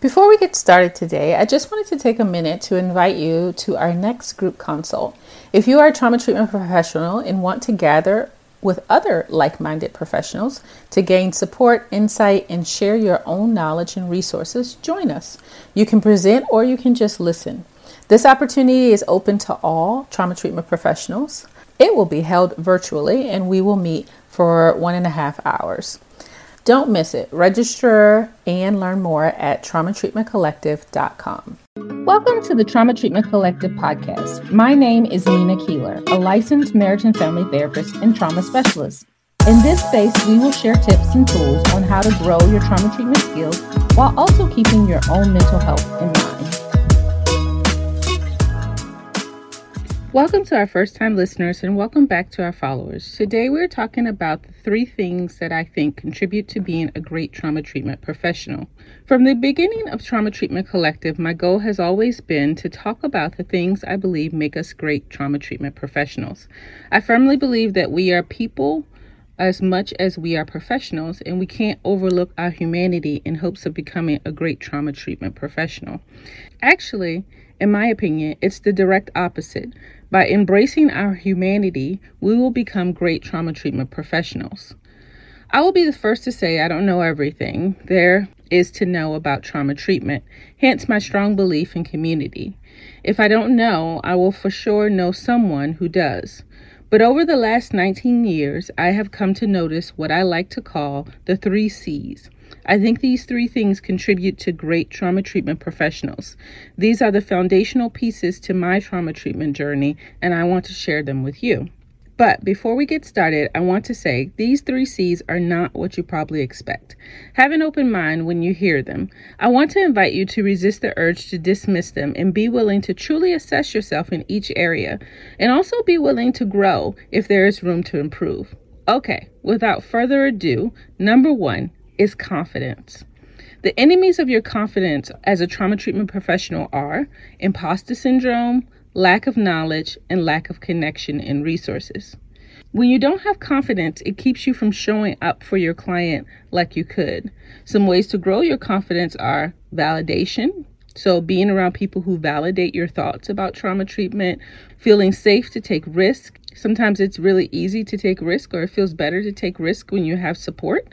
Before we get started today, I just wanted to take a minute to invite you to our next group consult. If you are a trauma treatment professional and want to gather with other like minded professionals to gain support, insight, and share your own knowledge and resources, join us. You can present or you can just listen. This opportunity is open to all trauma treatment professionals. It will be held virtually and we will meet for one and a half hours. Don't miss it. Register and learn more at traumatreatmentcollective.com. Welcome to the Trauma Treatment Collective podcast. My name is Nina Keeler, a licensed marriage and family therapist and trauma specialist. In this space, we will share tips and tools on how to grow your trauma treatment skills while also keeping your own mental health in mind. Welcome to our first time listeners and welcome back to our followers. Today we're talking about the three things that I think contribute to being a great trauma treatment professional. From the beginning of Trauma Treatment Collective, my goal has always been to talk about the things I believe make us great trauma treatment professionals. I firmly believe that we are people as much as we are professionals, and we can't overlook our humanity in hopes of becoming a great trauma treatment professional. Actually, in my opinion, it's the direct opposite. By embracing our humanity, we will become great trauma treatment professionals. I will be the first to say I don't know everything there is to know about trauma treatment, hence my strong belief in community. If I don't know, I will for sure know someone who does. But over the last 19 years, I have come to notice what I like to call the three C's I think these three things contribute to great trauma treatment professionals. These are the foundational pieces to my trauma treatment journey, and I want to share them with you. But before we get started, I want to say these three C's are not what you probably expect. Have an open mind when you hear them. I want to invite you to resist the urge to dismiss them and be willing to truly assess yourself in each area, and also be willing to grow if there is room to improve. Okay, without further ado, number one, is confidence. The enemies of your confidence as a trauma treatment professional are imposter syndrome, lack of knowledge, and lack of connection and resources. When you don't have confidence, it keeps you from showing up for your client like you could. Some ways to grow your confidence are validation. So, being around people who validate your thoughts about trauma treatment, feeling safe to take risk. Sometimes it's really easy to take risk, or it feels better to take risk when you have support.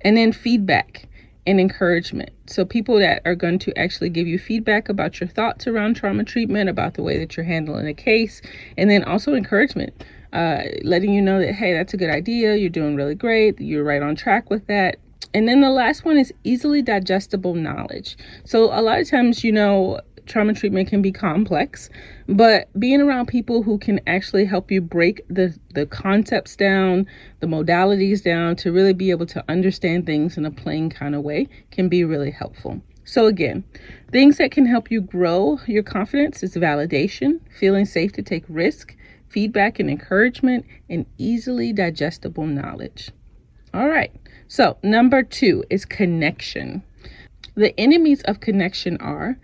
And then feedback and encouragement. So, people that are going to actually give you feedback about your thoughts around trauma treatment, about the way that you're handling a case, and then also encouragement, uh, letting you know that, hey, that's a good idea, you're doing really great, you're right on track with that. And then the last one is easily digestible knowledge. So, a lot of times, you know, trauma treatment can be complex, but being around people who can actually help you break the, the concepts down, the modalities down to really be able to understand things in a plain kind of way can be really helpful. So, again, things that can help you grow your confidence is validation, feeling safe to take risk, feedback and encouragement, and easily digestible knowledge. All right, so number two is connection. The enemies of connection are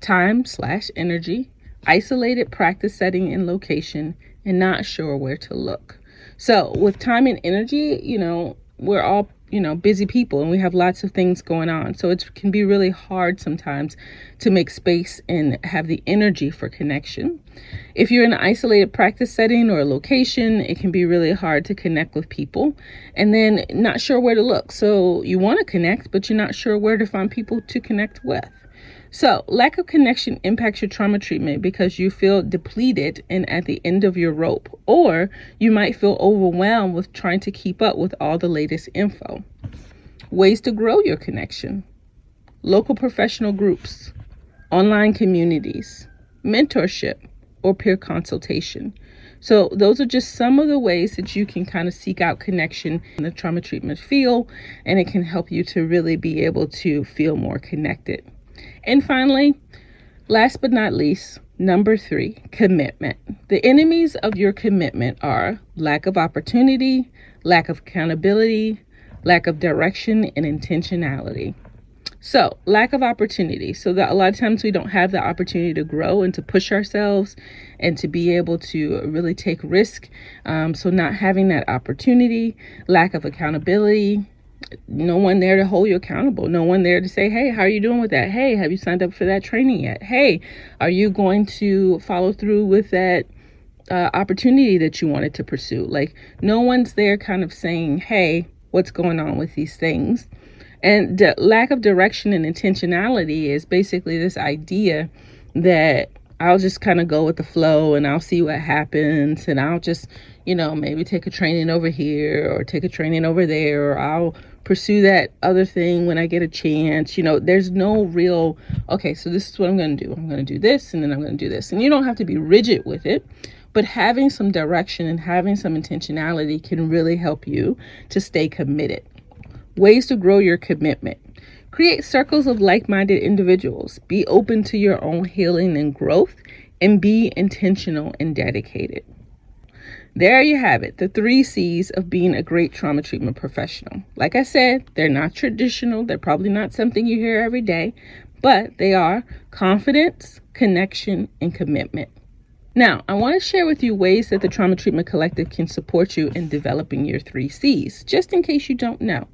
time slash energy, isolated practice setting and location, and not sure where to look. So, with time and energy, you know, we're all you know busy people and we have lots of things going on so it can be really hard sometimes to make space and have the energy for connection if you're in an isolated practice setting or a location it can be really hard to connect with people and then not sure where to look. So you want to connect but you're not sure where to find people to connect with. So, lack of connection impacts your trauma treatment because you feel depleted and at the end of your rope, or you might feel overwhelmed with trying to keep up with all the latest info. Ways to grow your connection. Local professional groups, online communities, mentorship, or peer consultation. So, those are just some of the ways that you can kind of seek out connection in the trauma treatment field, and it can help you to really be able to feel more connected. And finally, last but not least, number three, commitment. The enemies of your commitment are lack of opportunity, lack of accountability, lack of direction, and intentionality. So, lack of opportunity. So, that a lot of times we don't have the opportunity to grow and to push ourselves and to be able to really take risk. Um, so, not having that opportunity, lack of accountability, no one there to hold you accountable. No one there to say, hey, how are you doing with that? Hey, have you signed up for that training yet? Hey, are you going to follow through with that uh, opportunity that you wanted to pursue? Like, no one's there kind of saying, hey, what's going on with these things? And the lack of direction and intentionality is basically this idea that I'll just kind of go with the flow and I'll see what happens and I'll just, you know, maybe take a training over here or take a training over there or I'll pursue that other thing when I get a chance. You know, there's no real, okay, so this is what I'm going to do. I'm going to do this and then I'm going to do this. And you don't have to be rigid with it, but having some direction and having some intentionality can really help you to stay committed. Ways to grow your commitment. Create circles of like minded individuals. Be open to your own healing and growth, and be intentional and dedicated. There you have it, the three C's of being a great trauma treatment professional. Like I said, they're not traditional, they're probably not something you hear every day, but they are confidence, connection, and commitment. Now, I want to share with you ways that the Trauma Treatment Collective can support you in developing your three C's, just in case you don't know.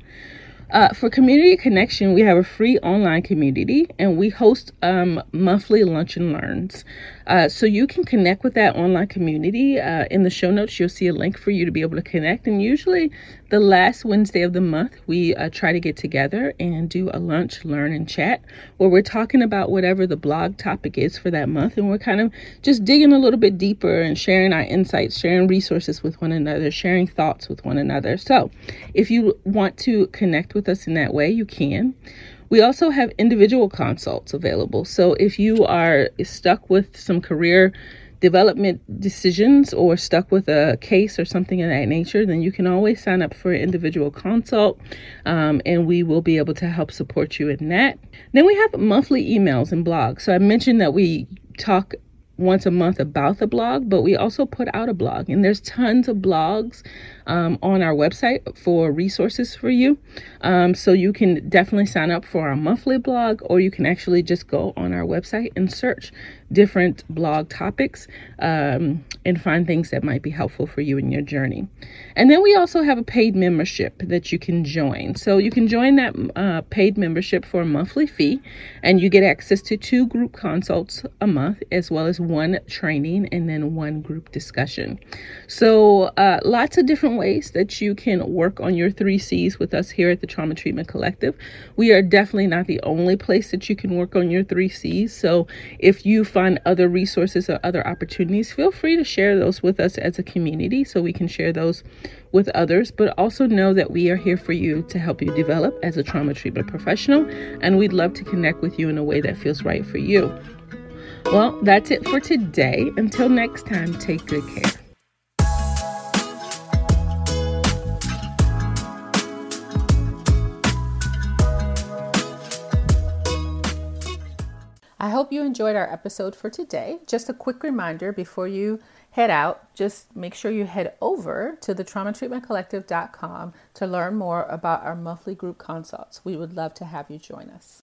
Uh, for community connection, we have a free online community and we host um, monthly lunch and learns. Uh, so you can connect with that online community. Uh, in the show notes, you'll see a link for you to be able to connect. And usually, the last Wednesday of the month, we uh, try to get together and do a lunch, learn, and chat where we're talking about whatever the blog topic is for that month. And we're kind of just digging a little bit deeper and sharing our insights, sharing resources with one another, sharing thoughts with one another. So if you want to connect with us in that way, you can. We also have individual consults available. So if you are stuck with some career development decisions or stuck with a case or something of that nature, then you can always sign up for an individual consult um, and we will be able to help support you in that. Then we have monthly emails and blogs. So I mentioned that we talk once a month about the blog, but we also put out a blog, and there's tons of blogs um, on our website for resources for you. Um, so you can definitely sign up for our monthly blog, or you can actually just go on our website and search different blog topics um, and find things that might be helpful for you in your journey. And then we also have a paid membership that you can join. So you can join that uh, paid membership for a monthly fee, and you get access to two group consults a month, as well as one training and then one group discussion. So uh, lots of different ways that you can work on your three C's with us here at the Trauma Treatment Collective. We are definitely not the only place that you can work on your three C's. So if you find other resources or other opportunities, feel free to share those with us as a community so we can share those with others. But also know that we are here for you to help you develop as a trauma treatment professional, and we'd love to connect with you in a way that feels right for you. Well, that's it for today. Until next time, take good care. I hope you enjoyed our episode for today. Just a quick reminder before you head out, just make sure you head over to the traumatreatmentcollective.com to learn more about our monthly group consults. We would love to have you join us.